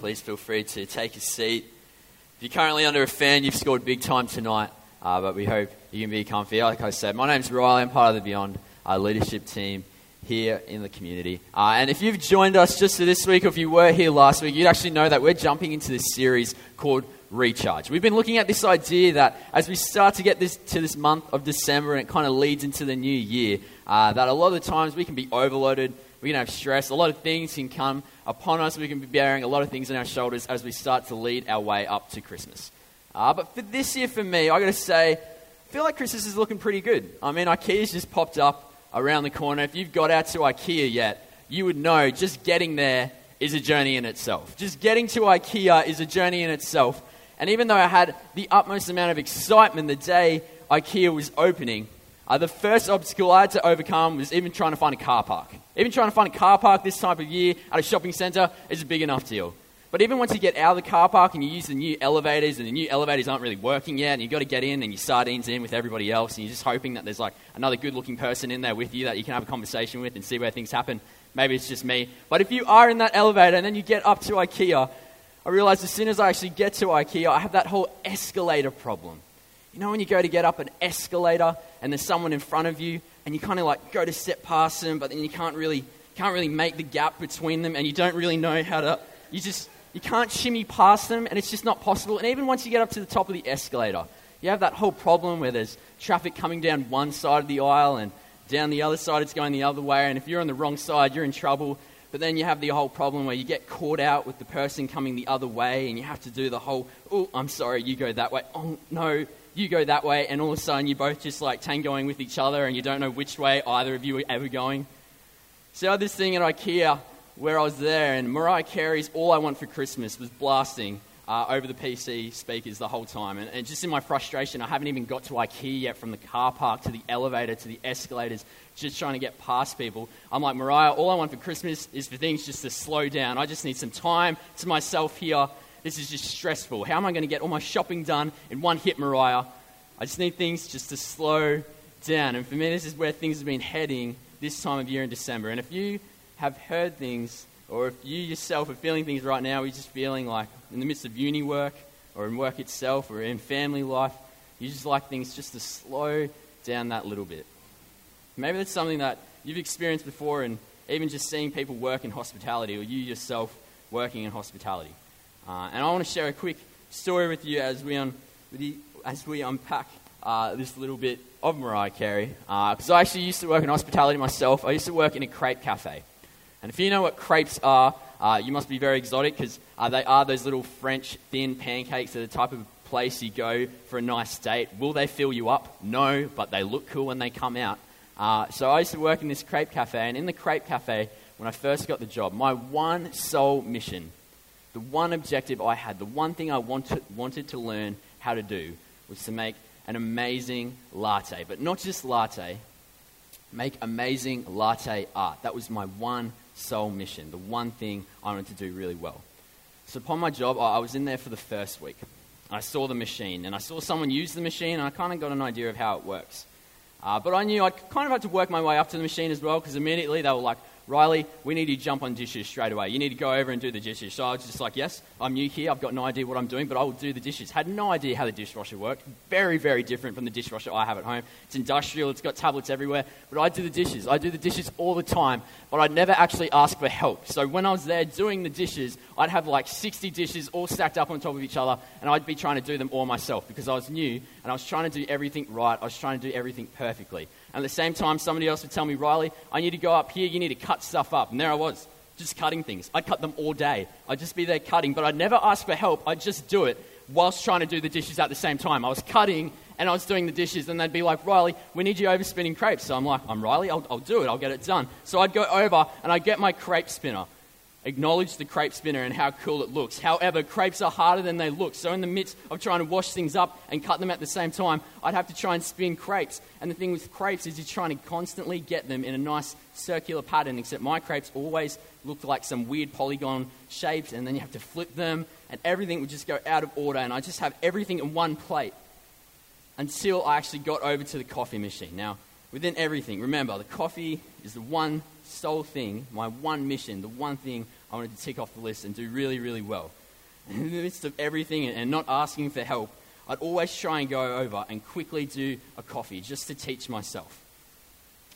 please feel free to take a seat. If you're currently under a fan, you've scored big time tonight, uh, but we hope you can be comfy. Like I said, my name's Riley. I'm part of the Beyond uh, leadership team here in the community. Uh, and if you've joined us just this week, or if you were here last week, you'd actually know that we're jumping into this series called Recharge. We've been looking at this idea that as we start to get this to this month of December and it kind of leads into the new year, uh, that a lot of the times we can be overloaded, we can have stress, a lot of things can come upon us, we can be bearing a lot of things on our shoulders as we start to lead our way up to Christmas. Uh, but for this year, for me, I got to say, I feel like Christmas is looking pretty good. I mean, IKEA's just popped up around the corner. If you've got out to IKEA yet, you would know just getting there is a journey in itself. Just getting to IKEA is a journey in itself. And even though I had the utmost amount of excitement the day IKEA was opening, uh, the first obstacle I had to overcome was even trying to find a car park. Even trying to find a car park this time of year at a shopping centre is a big enough deal. But even once you get out of the car park and you use the new elevators, and the new elevators aren't really working yet, and you've got to get in and you sardines in with everybody else, and you're just hoping that there's like another good looking person in there with you that you can have a conversation with and see where things happen. Maybe it's just me. But if you are in that elevator and then you get up to IKEA, I realize as soon as I actually get to IKEA, I have that whole escalator problem. You know, when you go to get up an escalator and there's someone in front of you, and you kind of like go to step past them, but then you can't really, can't really make the gap between them, and you don't really know how to, you just, you can't shimmy past them, and it's just not possible. And even once you get up to the top of the escalator, you have that whole problem where there's traffic coming down one side of the aisle, and down the other side it's going the other way. And if you're on the wrong side, you're in trouble. But then you have the whole problem where you get caught out with the person coming the other way, and you have to do the whole, oh, I'm sorry, you go that way. Oh, no, you go that way. And all of a sudden, you're both just like tangoing with each other, and you don't know which way either of you are ever going. So I had this thing at IKEA where I was there, and Mariah Carey's All I Want for Christmas was blasting uh, over the PC speakers the whole time. And, and, just in my frustration, I haven't even got to IKEA yet from the car park to the elevator to the escalators, just trying to get past people. I'm like, Mariah, all I want for Christmas is for things just to slow down. I just need some time to myself here. This is just stressful. How am I going to get all my shopping done in one hit, Mariah? I just need things just to slow down. And for me, this is where things have been heading this time of year in December. And if you have heard things, or if you yourself are feeling things right now, you're just feeling like in the midst of uni work, or in work itself, or in family life, you just like things just to slow down that little bit. Maybe that's something that you've experienced before, and even just seeing people work in hospitality, or you yourself working in hospitality. Uh, and I want to share a quick story with you as we, un- as we unpack uh, this little bit of Mariah Carey. Because uh, I actually used to work in hospitality myself. I used to work in a crepe cafe. And if you know what crepes are, uh, you must be very exotic because uh, they are those little French thin pancakes that are the type of place you go for a nice date. Will they fill you up? No, but they look cool when they come out. Uh, so I used to work in this crepe cafe, and in the crepe cafe, when I first got the job, my one sole mission, the one objective I had, the one thing I wanted, wanted to learn how to do was to make an amazing latte. But not just latte, make amazing latte art. That was my one sole mission, the one thing I wanted to do really well. So, upon my job, I was in there for the first week. I saw the machine, and I saw someone use the machine, and I kind of got an idea of how it works. Uh, but I knew I kind of had to work my way up to the machine as well, because immediately they were like, Riley, we need you to jump on dishes straight away. You need to go over and do the dishes. So I was just like, yes, I'm new here. I've got no idea what I'm doing, but I will do the dishes. Had no idea how the dishwasher worked. Very, very different from the dishwasher I have at home. It's industrial, it's got tablets everywhere. But I do the dishes. I do the dishes all the time, but I'd never actually ask for help. So when I was there doing the dishes, I'd have like 60 dishes all stacked up on top of each other, and I'd be trying to do them all myself because I was new and I was trying to do everything right. I was trying to do everything perfectly. And at the same time, somebody else would tell me, Riley, I need to go up here, you need to cut stuff up. And there I was, just cutting things. I'd cut them all day. I'd just be there cutting, but I'd never ask for help. I'd just do it whilst trying to do the dishes at the same time. I was cutting and I was doing the dishes, and they'd be like, Riley, we need you over spinning crepes. So I'm like, I'm Riley, I'll, I'll do it, I'll get it done. So I'd go over and I'd get my crepe spinner acknowledge the crepe spinner and how cool it looks. However, crepes are harder than they look. So, in the midst of trying to wash things up and cut them at the same time, I'd have to try and spin crepes. And the thing with crepes is you're trying to constantly get them in a nice circular pattern, except my crepes always looked like some weird polygon shapes, and then you have to flip them, and everything would just go out of order. And I just have everything in one plate until I actually got over to the coffee machine. Now, within everything, remember, the coffee is the one sole thing, my one mission, the one thing I wanted to tick off the list and do really, really well. In the midst of everything and not asking for help, I'd always try and go over and quickly do a coffee just to teach myself.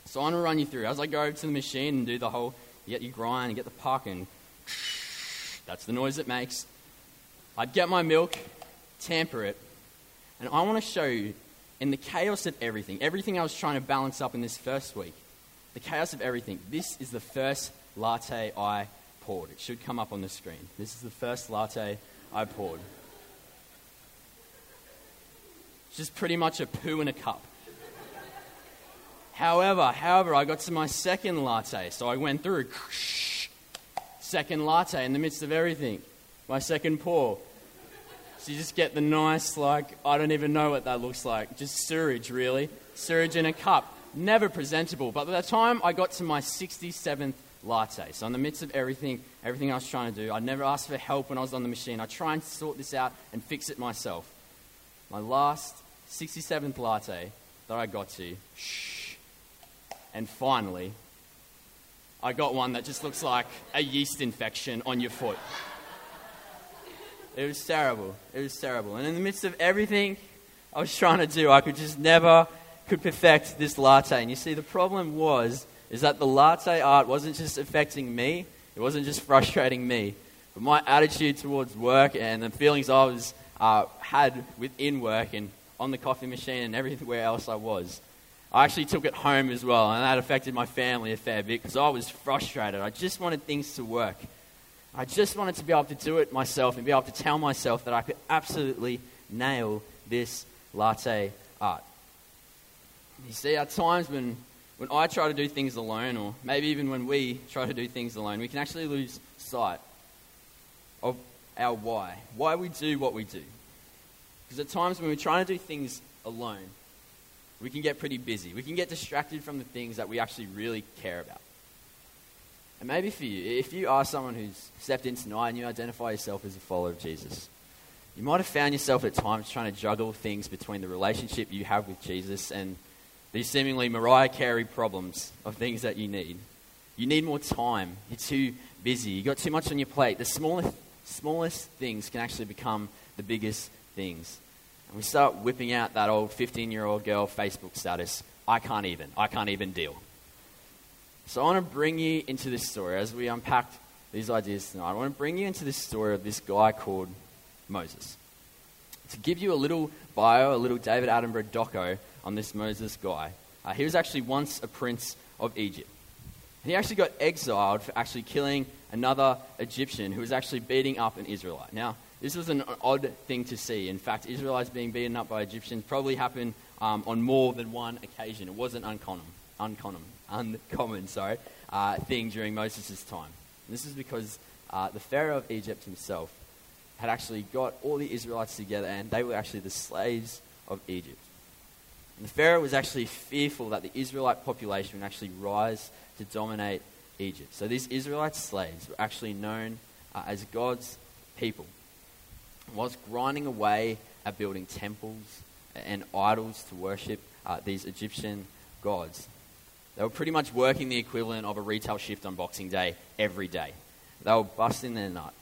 So I want to run you through. As I go over to the machine and do the whole, you get your grind, and get the puck, and that's the noise it makes. I'd get my milk, tamper it, and I want to show you in the chaos of everything, everything I was trying to balance up in this first week, the chaos of everything, this is the first latte I poured. It should come up on the screen. This is the first latte I poured. It's just pretty much a poo in a cup. However, however, I got to my second latte, so I went through second latte in the midst of everything. My second pour. So you just get the nice, like, I don't even know what that looks like. Just sewage, really. Sewage in a cup. Never presentable. But by the time I got to my 67th latte, so in the midst of everything, everything I was trying to do, I never asked for help when I was on the machine. I try and sort this out and fix it myself. My last 67th latte that I got to, shh, and finally, I got one that just looks like a yeast infection on your foot. It was terrible. It was terrible. And in the midst of everything I was trying to do, I could just never could perfect this latte. And you see, the problem was is that the latte art wasn't just affecting me. It wasn't just frustrating me, but my attitude towards work and the feelings I was uh, had within work and on the coffee machine and everywhere else I was. I actually took it home as well, and that affected my family a fair bit because I was frustrated. I just wanted things to work. I just wanted to be able to do it myself and be able to tell myself that I could absolutely nail this latte art. You see, at times when, when I try to do things alone, or maybe even when we try to do things alone, we can actually lose sight of our why, why we do what we do. Because at times when we're trying to do things alone, we can get pretty busy. We can get distracted from the things that we actually really care about. And maybe for you, if you are someone who's stepped in tonight and you identify yourself as a follower of Jesus, you might have found yourself at times trying to juggle things between the relationship you have with Jesus and these seemingly Mariah Carey problems of things that you need. You need more time. You're too busy. You've got too much on your plate. The smallest, smallest things can actually become the biggest things. And we start whipping out that old 15 year old girl Facebook status I can't even. I can't even deal. So I want to bring you into this story as we unpack these ideas tonight. I want to bring you into this story of this guy called Moses. To give you a little bio, a little David Attenborough doco on this Moses guy. Uh, he was actually once a prince of Egypt. And he actually got exiled for actually killing another Egyptian who was actually beating up an Israelite. Now, this was an odd thing to see. In fact, Israelites being beaten up by Egyptians probably happened um, on more than one occasion. It wasn't uncommon. uncommon uncommon sorry, uh, thing during Moses' time. And this is because uh, the Pharaoh of Egypt himself had actually got all the Israelites together and they were actually the slaves of Egypt. And the Pharaoh was actually fearful that the Israelite population would actually rise to dominate Egypt. So these Israelite slaves were actually known uh, as God's people. Was grinding away at building temples and idols to worship uh, these Egyptian gods. They were pretty much working the equivalent of a retail shift on Boxing Day every day. They were busting their nut.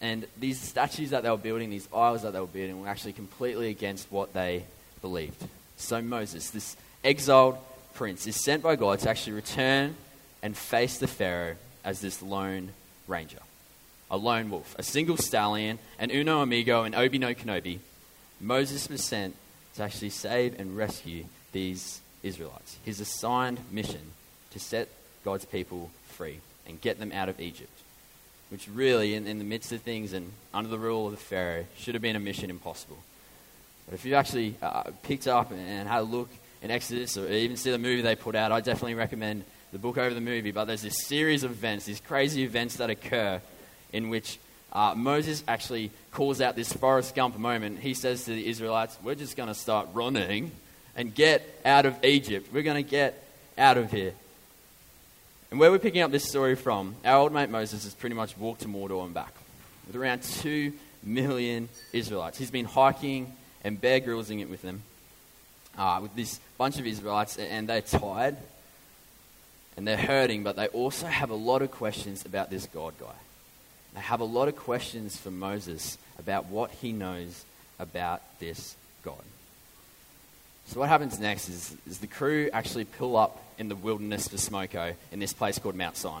And these statues that they were building, these idols that they were building, were actually completely against what they believed. So Moses, this exiled prince, is sent by God to actually return and face the Pharaoh as this lone ranger. A lone wolf, a single stallion, an uno amigo, and Obi no Kenobi. Moses was sent to actually save and rescue these Israelites. His assigned mission to set God's people free and get them out of Egypt, which really, in, in the midst of things and under the rule of the Pharaoh, should have been a mission impossible. But if you actually uh, picked up and had a look in Exodus or even see the movie they put out, I definitely recommend the book over the movie. But there's this series of events, these crazy events that occur in which uh, Moses actually calls out this Forrest Gump moment. He says to the Israelites, We're just going to start running and get out of Egypt. We're going to get out of here. And where we're picking up this story from, our old mate Moses has pretty much walked to Mordor and back with around 2 million Israelites. He's been hiking and Bear Grylls-ing it with them, uh, with this bunch of Israelites, and they're tired and they're hurting, but they also have a lot of questions about this God guy. they have a lot of questions for Moses about what he knows about this God. So, what happens next is, is the crew actually pull up in the wilderness for Smoko in this place called Mount Sinai.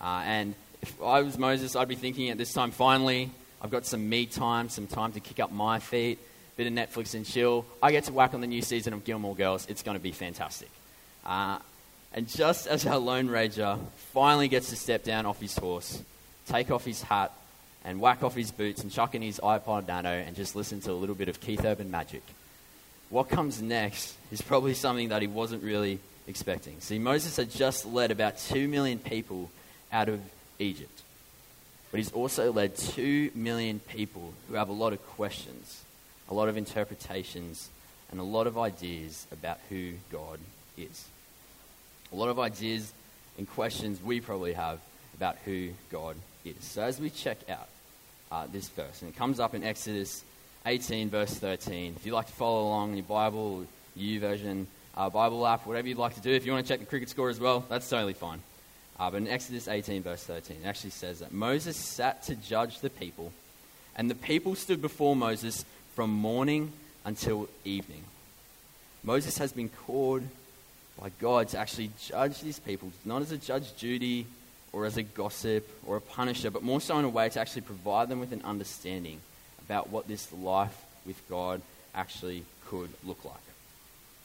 Uh, and if I was Moses, I'd be thinking at this time, finally, I've got some me time, some time to kick up my feet, bit of Netflix and chill. I get to whack on the new season of Gilmore Girls. It's going to be fantastic. Uh, and just as our Lone Ranger finally gets to step down off his horse, take off his hat, and whack off his boots and chuck in his iPod Nano and just listen to a little bit of Keith Urban magic, what comes next is probably something that he wasn't really expecting. See, Moses had just led about 2 million people out of Egypt. But he's also led 2 million people who have a lot of questions, a lot of interpretations, and a lot of ideas about who God is. A lot of ideas and questions we probably have about who God is. So as we check out uh, this verse, and it comes up in Exodus 18, verse 13. If you'd like to follow along in your Bible, YouVersion, uh, Bible app, whatever you'd like to do, if you want to check the cricket score as well, that's totally fine. Uh, but in Exodus 18, verse 13, it actually says that Moses sat to judge the people, and the people stood before Moses from morning until evening. Moses has been called by God to actually judge these people, not as a Judge Judy or as a gossip or a punisher, but more so in a way to actually provide them with an understanding about what this life with God actually could look like.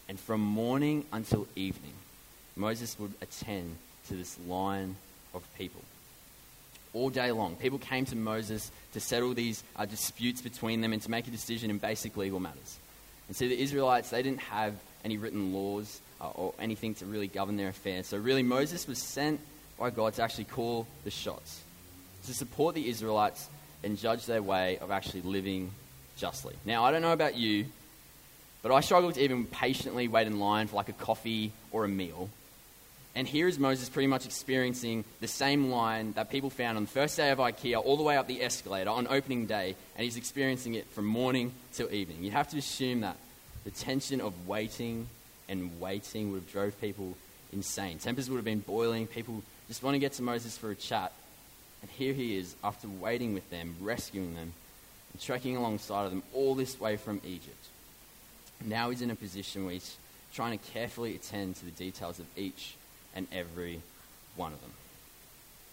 And from morning until evening, Moses would attend to this line of people. All day long, people came to Moses to settle these uh, disputes between them and to make a decision in basic legal matters. And see, the Israelites, they didn't have any written laws uh, or anything to really govern their affairs. So, really, Moses was sent by God to actually call the shots, to support the Israelites and judge their way of actually living justly. Now, I don't know about you, but I struggle to even patiently wait in line for like a coffee or a meal. And here is Moses pretty much experiencing the same line that people found on the first day of IKEA all the way up the escalator on opening day, and he's experiencing it from morning till evening. You have to assume that the tension of waiting and waiting would have drove people insane. Tempers would have been boiling, people just want to get to Moses for a chat. And here he is, after waiting with them, rescuing them, and trekking alongside of them all this way from Egypt. Now he's in a position where he's trying to carefully attend to the details of each and every one of them.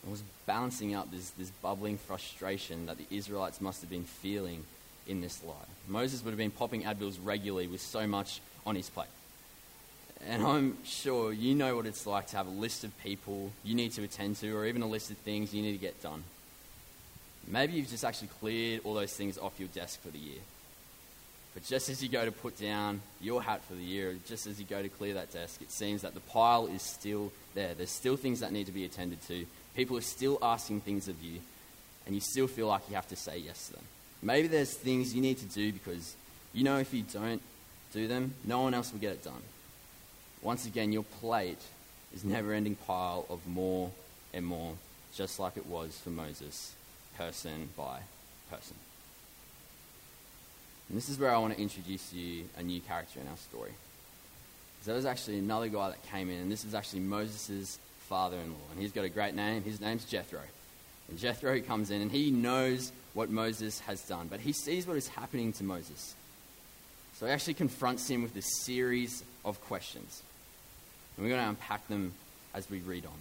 It was balancing out this, this bubbling frustration that the Israelites must have been feeling in this life. Moses would have been popping Advils regularly with so much on his plate. And I'm sure you know what it's like to have a list of people you need to attend to, or even a list of things you need to get done. Maybe you've just actually cleared all those things off your desk for the year. But just as you go to put down your hat for the year, just as you go to clear that desk, it seems that the pile is still there. There's still things that need to be attended to. People are still asking things of you, and you still feel like you have to say yes to them. Maybe there's things you need to do because you know if you don't do them, no one else will get it done. Once again, your plate is never ending pile of more and more, just like it was for Moses, person by person. And this is where I want to introduce you a new character in our story. There was actually another guy that came in, and this is actually Moses' father in law. And he's got a great name. His name's Jethro. And Jethro comes in, and he knows what Moses has done, but he sees what is happening to Moses. So he actually confronts him with a series of questions. And we're going to unpack them as we read on.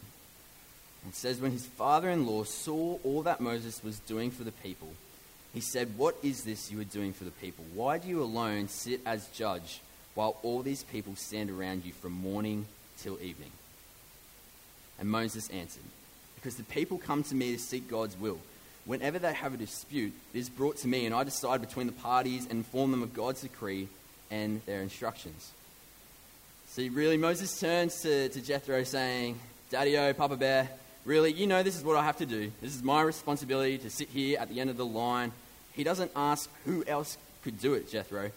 It says, When his father in law saw all that Moses was doing for the people, he said, What is this you are doing for the people? Why do you alone sit as judge while all these people stand around you from morning till evening? And Moses answered, Because the people come to me to seek God's will. Whenever they have a dispute, it is brought to me, and I decide between the parties and inform them of God's decree and their instructions. See, really, Moses turns to, to Jethro saying, Daddy O, Papa Bear, really, you know this is what I have to do. This is my responsibility to sit here at the end of the line. He doesn't ask who else could do it, Jethro,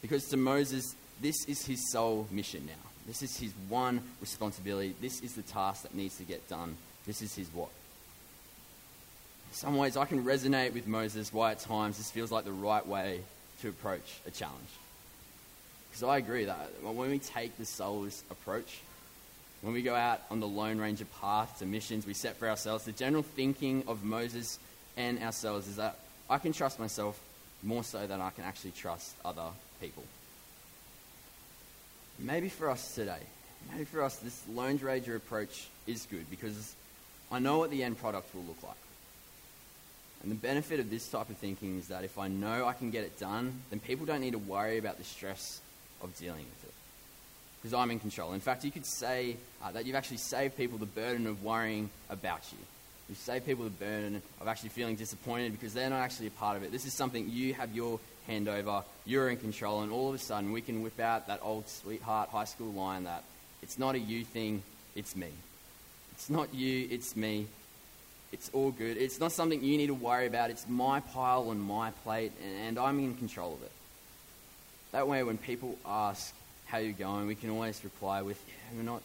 because to Moses, this is his sole mission now. This is his one responsibility. This is the task that needs to get done. This is his what? In some ways, I can resonate with Moses why at times this feels like the right way to approach a challenge. Because I agree that when we take the soulless approach, When we go out on the Lone Ranger path to missions we set for ourselves, the general thinking of Moses and ourselves is that I can trust myself more so than I can actually trust other people. Maybe for us today, maybe for us, this Lone Ranger approach is good because I know what the end product will look like. And the benefit of this type of thinking is that if I know I can get it done, then people don't need to worry about the stress of dealing with it. Because I'm in control. In fact, you could say uh, that you've actually saved people the burden of worrying about you. You've saved people the burden of actually feeling disappointed because they're not actually a part of it. This is something you have your hand over, you're in control, and all of a sudden we can whip out that old sweetheart high school line that it's not a you thing, it's me. It's not you, it's me. It's all good. It's not something you need to worry about. It's my pile on my plate, and I'm in control of it. That way, when people ask how you're going, we can always reply with, yeah, we're not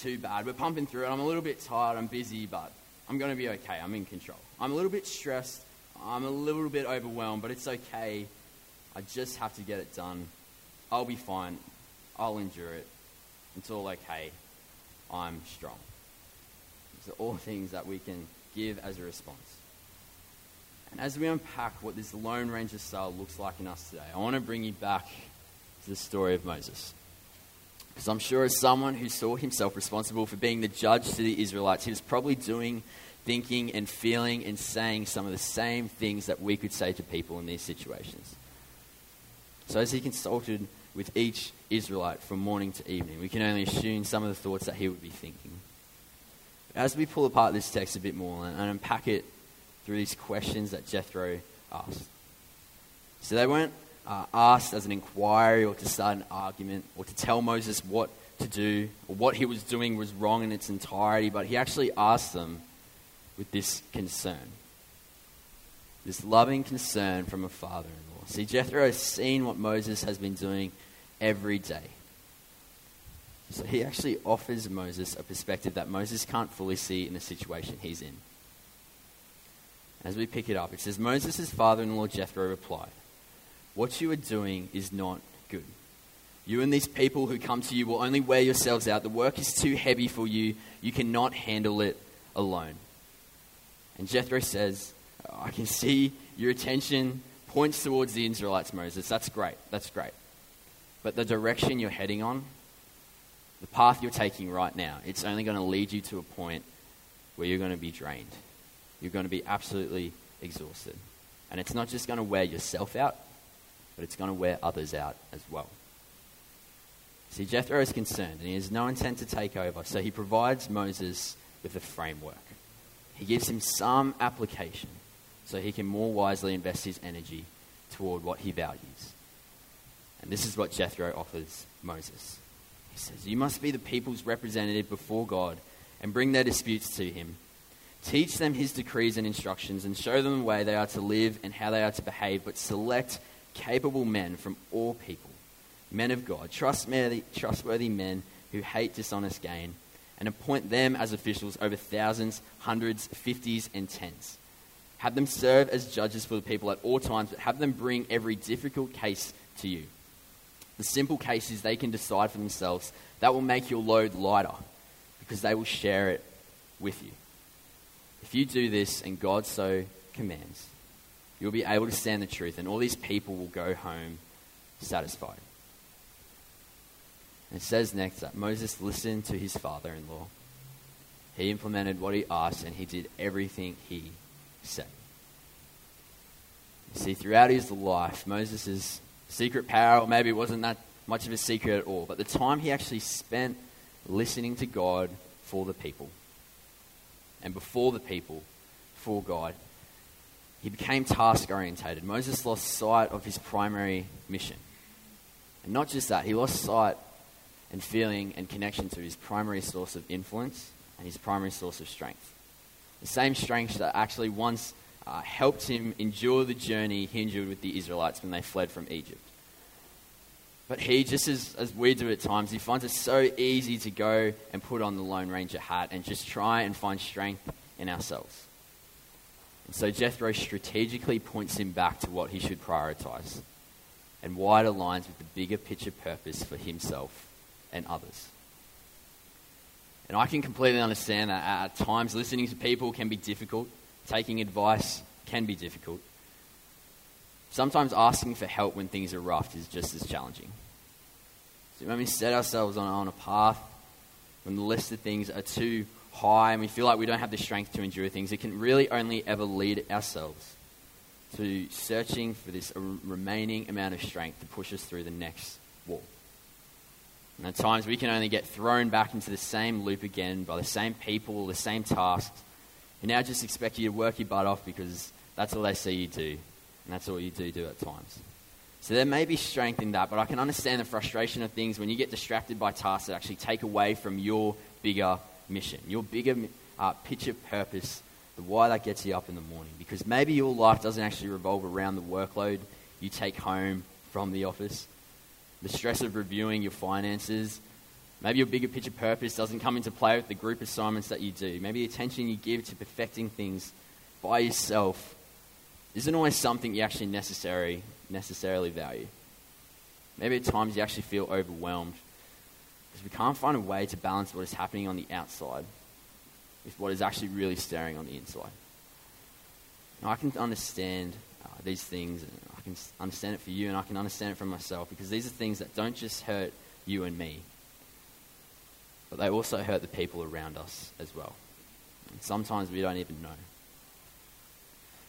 too bad. We're pumping through it. I'm a little bit tired. I'm busy, but I'm going to be okay. I'm in control. I'm a little bit stressed. I'm a little bit overwhelmed, but it's okay. I just have to get it done. I'll be fine. I'll endure it. It's all okay. I'm strong. These are all things that we can give as a response. And as we unpack what this Lone Ranger style looks like in us today, I want to bring you back to the story of Moses. Because I'm sure, as someone who saw himself responsible for being the judge to the Israelites, he was probably doing, thinking, and feeling and saying some of the same things that we could say to people in these situations. So, as he consulted with each Israelite from morning to evening, we can only assume some of the thoughts that he would be thinking. As we pull apart this text a bit more and unpack it through these questions that Jethro asked. So they weren't uh, asked as an inquiry or to start an argument or to tell Moses what to do or what he was doing was wrong in its entirety, but he actually asked them with this concern. This loving concern from a father in law. See, Jethro has seen what Moses has been doing every day. So he actually offers Moses a perspective that Moses can't fully see in the situation he's in. As we pick it up, it says Moses' father in law Jethro replied, What you are doing is not good. You and these people who come to you will only wear yourselves out. The work is too heavy for you. You cannot handle it alone. And Jethro says, oh, I can see your attention points towards the Israelites, Moses. That's great. That's great. But the direction you're heading on, the path you're taking right now, it's only going to lead you to a point where you're going to be drained. You're going to be absolutely exhausted. And it's not just going to wear yourself out, but it's going to wear others out as well. See, Jethro is concerned and he has no intent to take over, so he provides Moses with a framework. He gives him some application so he can more wisely invest his energy toward what he values. And this is what Jethro offers Moses. He says, You must be the people's representative before God and bring their disputes to him. Teach them his decrees and instructions and show them the way they are to live and how they are to behave, but select capable men from all people, men of God, trustworthy, trustworthy men who hate dishonest gain, and appoint them as officials over thousands, hundreds, fifties, and tens. Have them serve as judges for the people at all times, but have them bring every difficult case to you. The simple cases they can decide for themselves. That will make your load lighter because they will share it with you. If you do this and God so commands, you'll be able to stand the truth, and all these people will go home satisfied. And it says next that Moses listened to his father in law. He implemented what he asked, and he did everything he said. You see, throughout his life, Moses' secret power, maybe it wasn't that much of a secret at all, but the time he actually spent listening to God for the people and before the people for God, he became task orientated. Moses lost sight of his primary mission. And not just that, he lost sight and feeling and connection to his primary source of influence and his primary source of strength. The same strength that actually once uh, helped him endure the journey he endured with the Israelites when they fled from Egypt. But he, just as, as we do at times, he finds it so easy to go and put on the Lone Ranger hat and just try and find strength in ourselves. So Jethro strategically points him back to what he should prioritize and why it aligns with the bigger picture purpose for himself and others. And I can completely understand that at times listening to people can be difficult, taking advice can be difficult. Sometimes asking for help when things are rough is just as challenging. So when we set ourselves on, on a path, when the list of things are too high and we feel like we don't have the strength to endure things, it can really only ever lead ourselves to searching for this remaining amount of strength to push us through the next wall. And at times we can only get thrown back into the same loop again by the same people, the same tasks, who now just expect you to work your butt off because that's all they see you do. And that's all you do do at times. So there may be strength in that, but I can understand the frustration of things when you get distracted by tasks that actually take away from your bigger mission, your bigger uh, picture purpose, the why that gets you up in the morning. Because maybe your life doesn't actually revolve around the workload you take home from the office, the stress of reviewing your finances. Maybe your bigger picture purpose doesn't come into play with the group assignments that you do. Maybe the attention you give to perfecting things by yourself isn't always something you actually necessary, necessarily value. Maybe at times you actually feel overwhelmed because we can't find a way to balance what is happening on the outside with what is actually really stirring on the inside. Now, I can understand uh, these things, and I can understand it for you, and I can understand it for myself because these are things that don't just hurt you and me, but they also hurt the people around us as well. And sometimes we don't even know.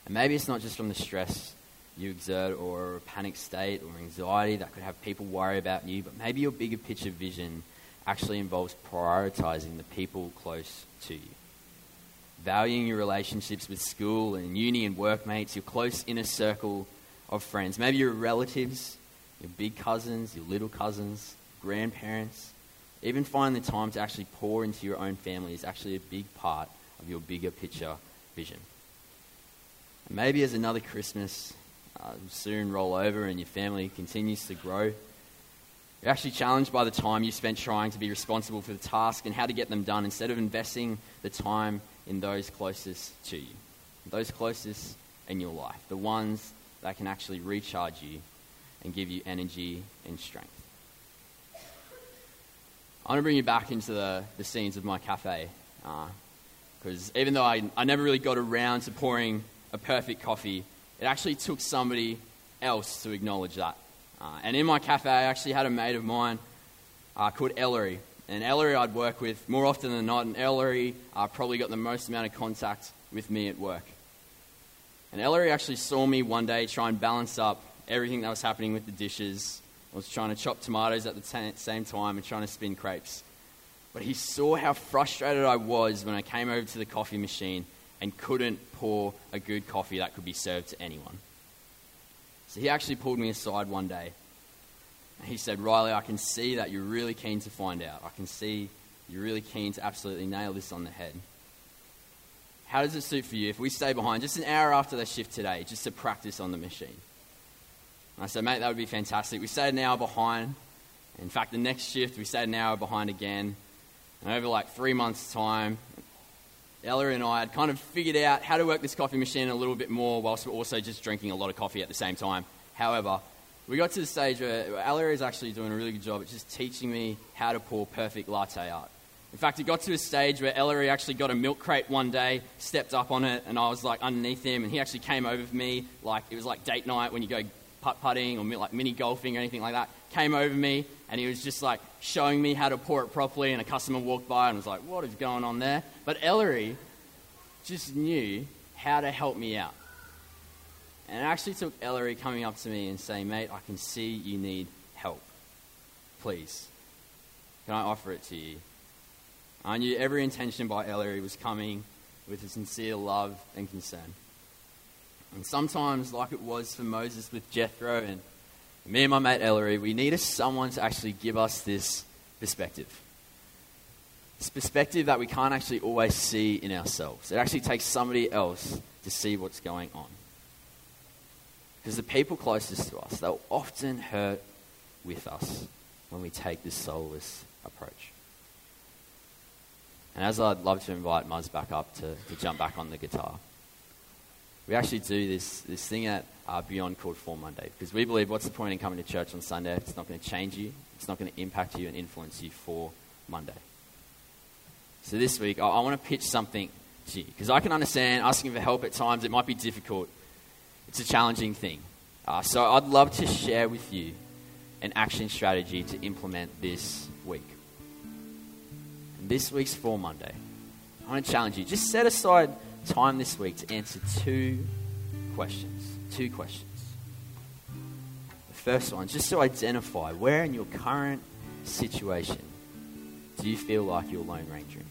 And maybe it's not just from the stress you exert or a panic state or anxiety that could have people worry about you, but maybe your bigger picture vision actually involves prioritizing the people close to you. Valuing your relationships with school and uni and workmates, your close inner circle of friends, maybe your relatives, your big cousins, your little cousins, grandparents. Even finding the time to actually pour into your own family is actually a big part of your bigger picture vision. And maybe as another Christmas uh, soon roll over and your family continues to grow, you're actually challenged by the time you spent trying to be responsible for the task and how to get them done instead of investing the time in those closest to you, those closest in your life, the ones that can actually recharge you and give you energy and strength. I want to bring you back into the, the scenes of my cafe because uh, even though I, I never really got around to pouring a perfect coffee, it actually took somebody else to acknowledge that. Uh, and in my cafe, I actually had a mate of mine uh, called Ellery. And Ellery I'd work with more often than not, and Ellery uh, probably got the most amount of contact with me at work. And Ellery actually saw me one day try and balance up everything that was happening with the dishes. I was trying to chop tomatoes at the t- same time and trying to spin crepes. But he saw how frustrated I was when I came over to the coffee machine and couldn't pour a good coffee that could be served to anyone. So he actually pulled me aside one day. And he said, Riley, I can see that you're really keen to find out. I can see you're really keen to absolutely nail this on the head. How does it suit for you if we stay behind just an hour after the shift today, just to practice on the machine? And I said, mate, that would be fantastic. We stayed an hour behind. In fact, the next shift, we stayed an hour behind again. And over like three months' time, Ella and I had kind of figured out how to work this coffee machine a little bit more whilst we're also just drinking a lot of coffee at the same time. However, we got to the stage where Ella is actually doing a really good job at just teaching me how to pour perfect latte art. In fact, it got to a stage where Ellery actually got a milk crate one day, stepped up on it, and I was like underneath him, and he actually came over for me, like it was like date night when you go putt putting or like mini golfing or anything like that. Came over me, and he was just like showing me how to pour it properly, and a customer walked by and was like, What is going on there? But Ellery just knew how to help me out. And it actually took Ellery coming up to me and saying, Mate, I can see you need help. Please, can I offer it to you? I knew every intention by Ellery was coming with a sincere love and concern. And sometimes, like it was for Moses with Jethro and me and my mate Ellery, we needed someone to actually give us this perspective. This perspective that we can't actually always see in ourselves. It actually takes somebody else to see what's going on. Because the people closest to us, they'll often hurt with us when we take this soulless approach. And as I'd love to invite Muzz back up to, to jump back on the guitar, we actually do this, this thing at uh, Beyond called Form Monday because we believe what's the point in coming to church on Sunday? It's not going to change you, it's not going to impact you and influence you for Monday. So this week, I, I want to pitch something to you because I can understand asking for help at times, it might be difficult. It's a challenging thing. Uh, so I'd love to share with you an action strategy to implement this week. And this week's for Monday. I want to challenge you. Just set aside time this week to answer two questions. Two questions. The first one, just to identify where in your current situation do you feel like you're Lone Rangering?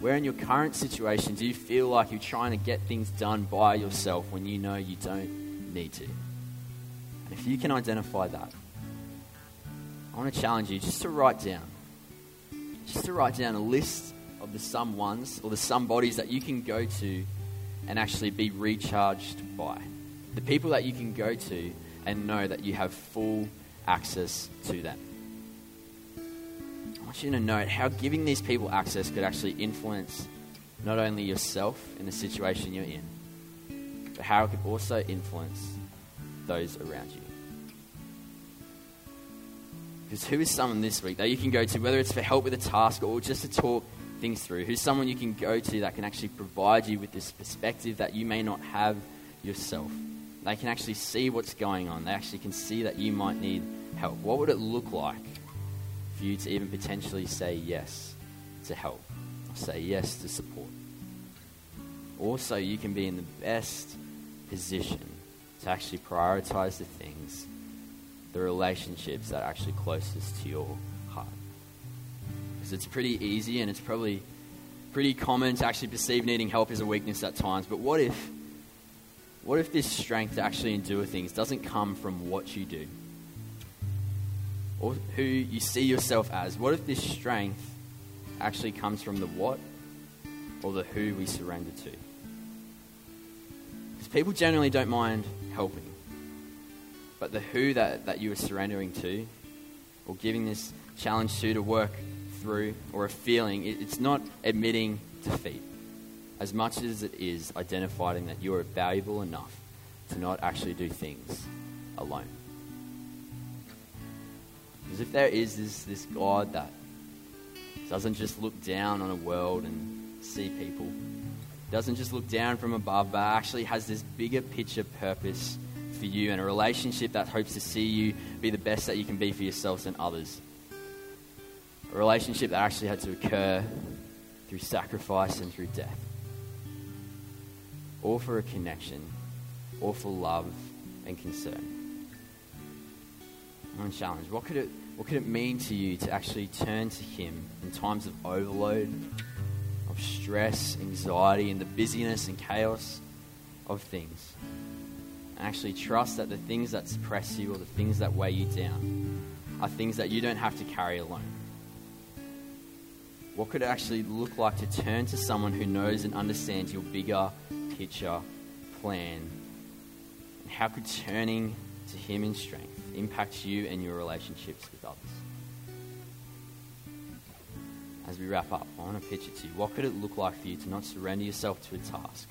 Where in your current situation do you feel like you're trying to get things done by yourself when you know you don't need to? And if you can identify that, I want to challenge you just to write down, just to write down a list of the someones or the somebodies that you can go to and actually be recharged by. The people that you can go to and know that you have full access to them. I want you to note how giving these people access could actually influence not only yourself in the situation you're in, but how it could also influence those around you. Because who is someone this week that you can go to, whether it's for help with a task or just to talk things through? Who's someone you can go to that can actually provide you with this perspective that you may not have yourself? They can actually see what's going on. They actually can see that you might need help. What would it look like for you to even potentially say yes to help, say yes to support? Also, you can be in the best position to actually prioritize the things the relationships that are actually closest to your it's pretty easy and it's probably pretty common to actually perceive needing help as a weakness at times. But what if, what if this strength to actually endure things doesn't come from what you do? Or who you see yourself as? What if this strength actually comes from the what or the who we surrender to? Because people generally don't mind helping. But the who that, that you are surrendering to or giving this challenge to to work through or a feeling, it's not admitting defeat as much as it is identifying that you are valuable enough to not actually do things alone. Because if there is this, this God that doesn't just look down on a world and see people, doesn't just look down from above, but actually has this bigger picture purpose for you and a relationship that hopes to see you be the best that you can be for yourselves and others. A relationship that actually had to occur through sacrifice and through death. All for a connection, all for love and concern. One challenge. What could it what could it mean to you to actually turn to him in times of overload, of stress, anxiety, and the busyness and chaos of things? and actually trust that the things that suppress you or the things that weigh you down are things that you don't have to carry alone. What could it actually look like to turn to someone who knows and understands your bigger picture plan? And how could turning to Him in strength impact you and your relationships with others? As we wrap up, I want to pitch it to you. What could it look like for you to not surrender yourself to a task,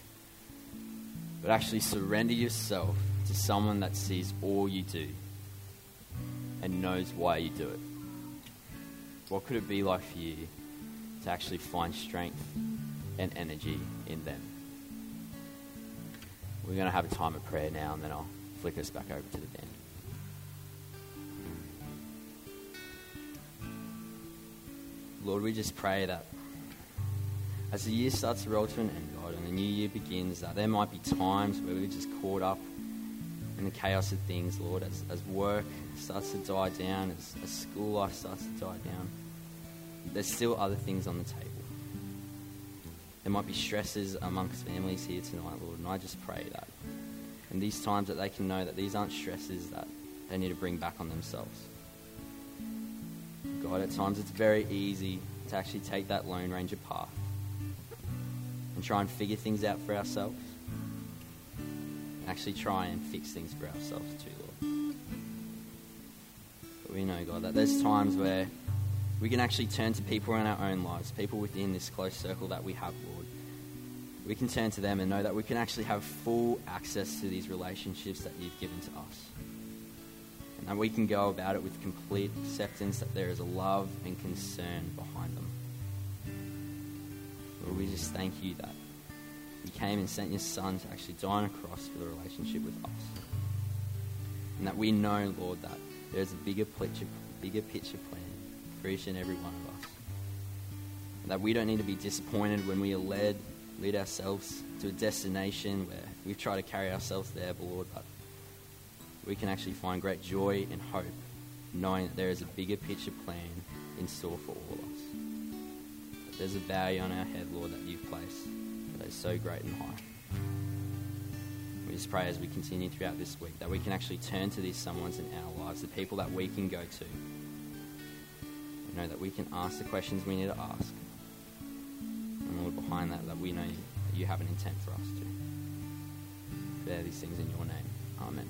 but actually surrender yourself to someone that sees all you do and knows why you do it? What could it be like for you to actually find strength and energy in them? We're going to have a time of prayer now, and then I'll flick us back over to the band. Lord, we just pray that as the year starts to roll to an end, God, and the new year begins, that there might be times where we're just caught up in the chaos of things, Lord, as, as work starts to die down, as, as school life starts to die down. There's still other things on the table. There might be stresses amongst families here tonight, Lord, and I just pray that in these times that they can know that these aren't stresses that they need to bring back on themselves. God, at times it's very easy to actually take that Lone Ranger path and try and figure things out for ourselves. Actually, try and fix things for ourselves too, Lord. But we know, God, that there's times where we can actually turn to people in our own lives, people within this close circle that we have, Lord. We can turn to them and know that we can actually have full access to these relationships that you've given to us. And that we can go about it with complete acceptance that there is a love and concern behind them. Lord, we just thank you that you came and sent your Son to actually die on a cross for the relationship with us. And that we know, Lord, that there's a bigger picture, bigger picture plan for each and every one of us. That we don't need to be disappointed when we are led, lead ourselves to a destination where we've tried to carry ourselves there, but Lord, but we can actually find great joy and hope knowing that there is a bigger picture plan in store for all of us. That there's a value on our head, Lord, that you've placed that is so great and high. We just pray as we continue throughout this week that we can actually turn to these someones in our lives, the people that we can go to. Know, that we can ask the questions we need to ask. And Lord, behind that, that we know that you have an intent for us to. Bear these things in your name. Amen.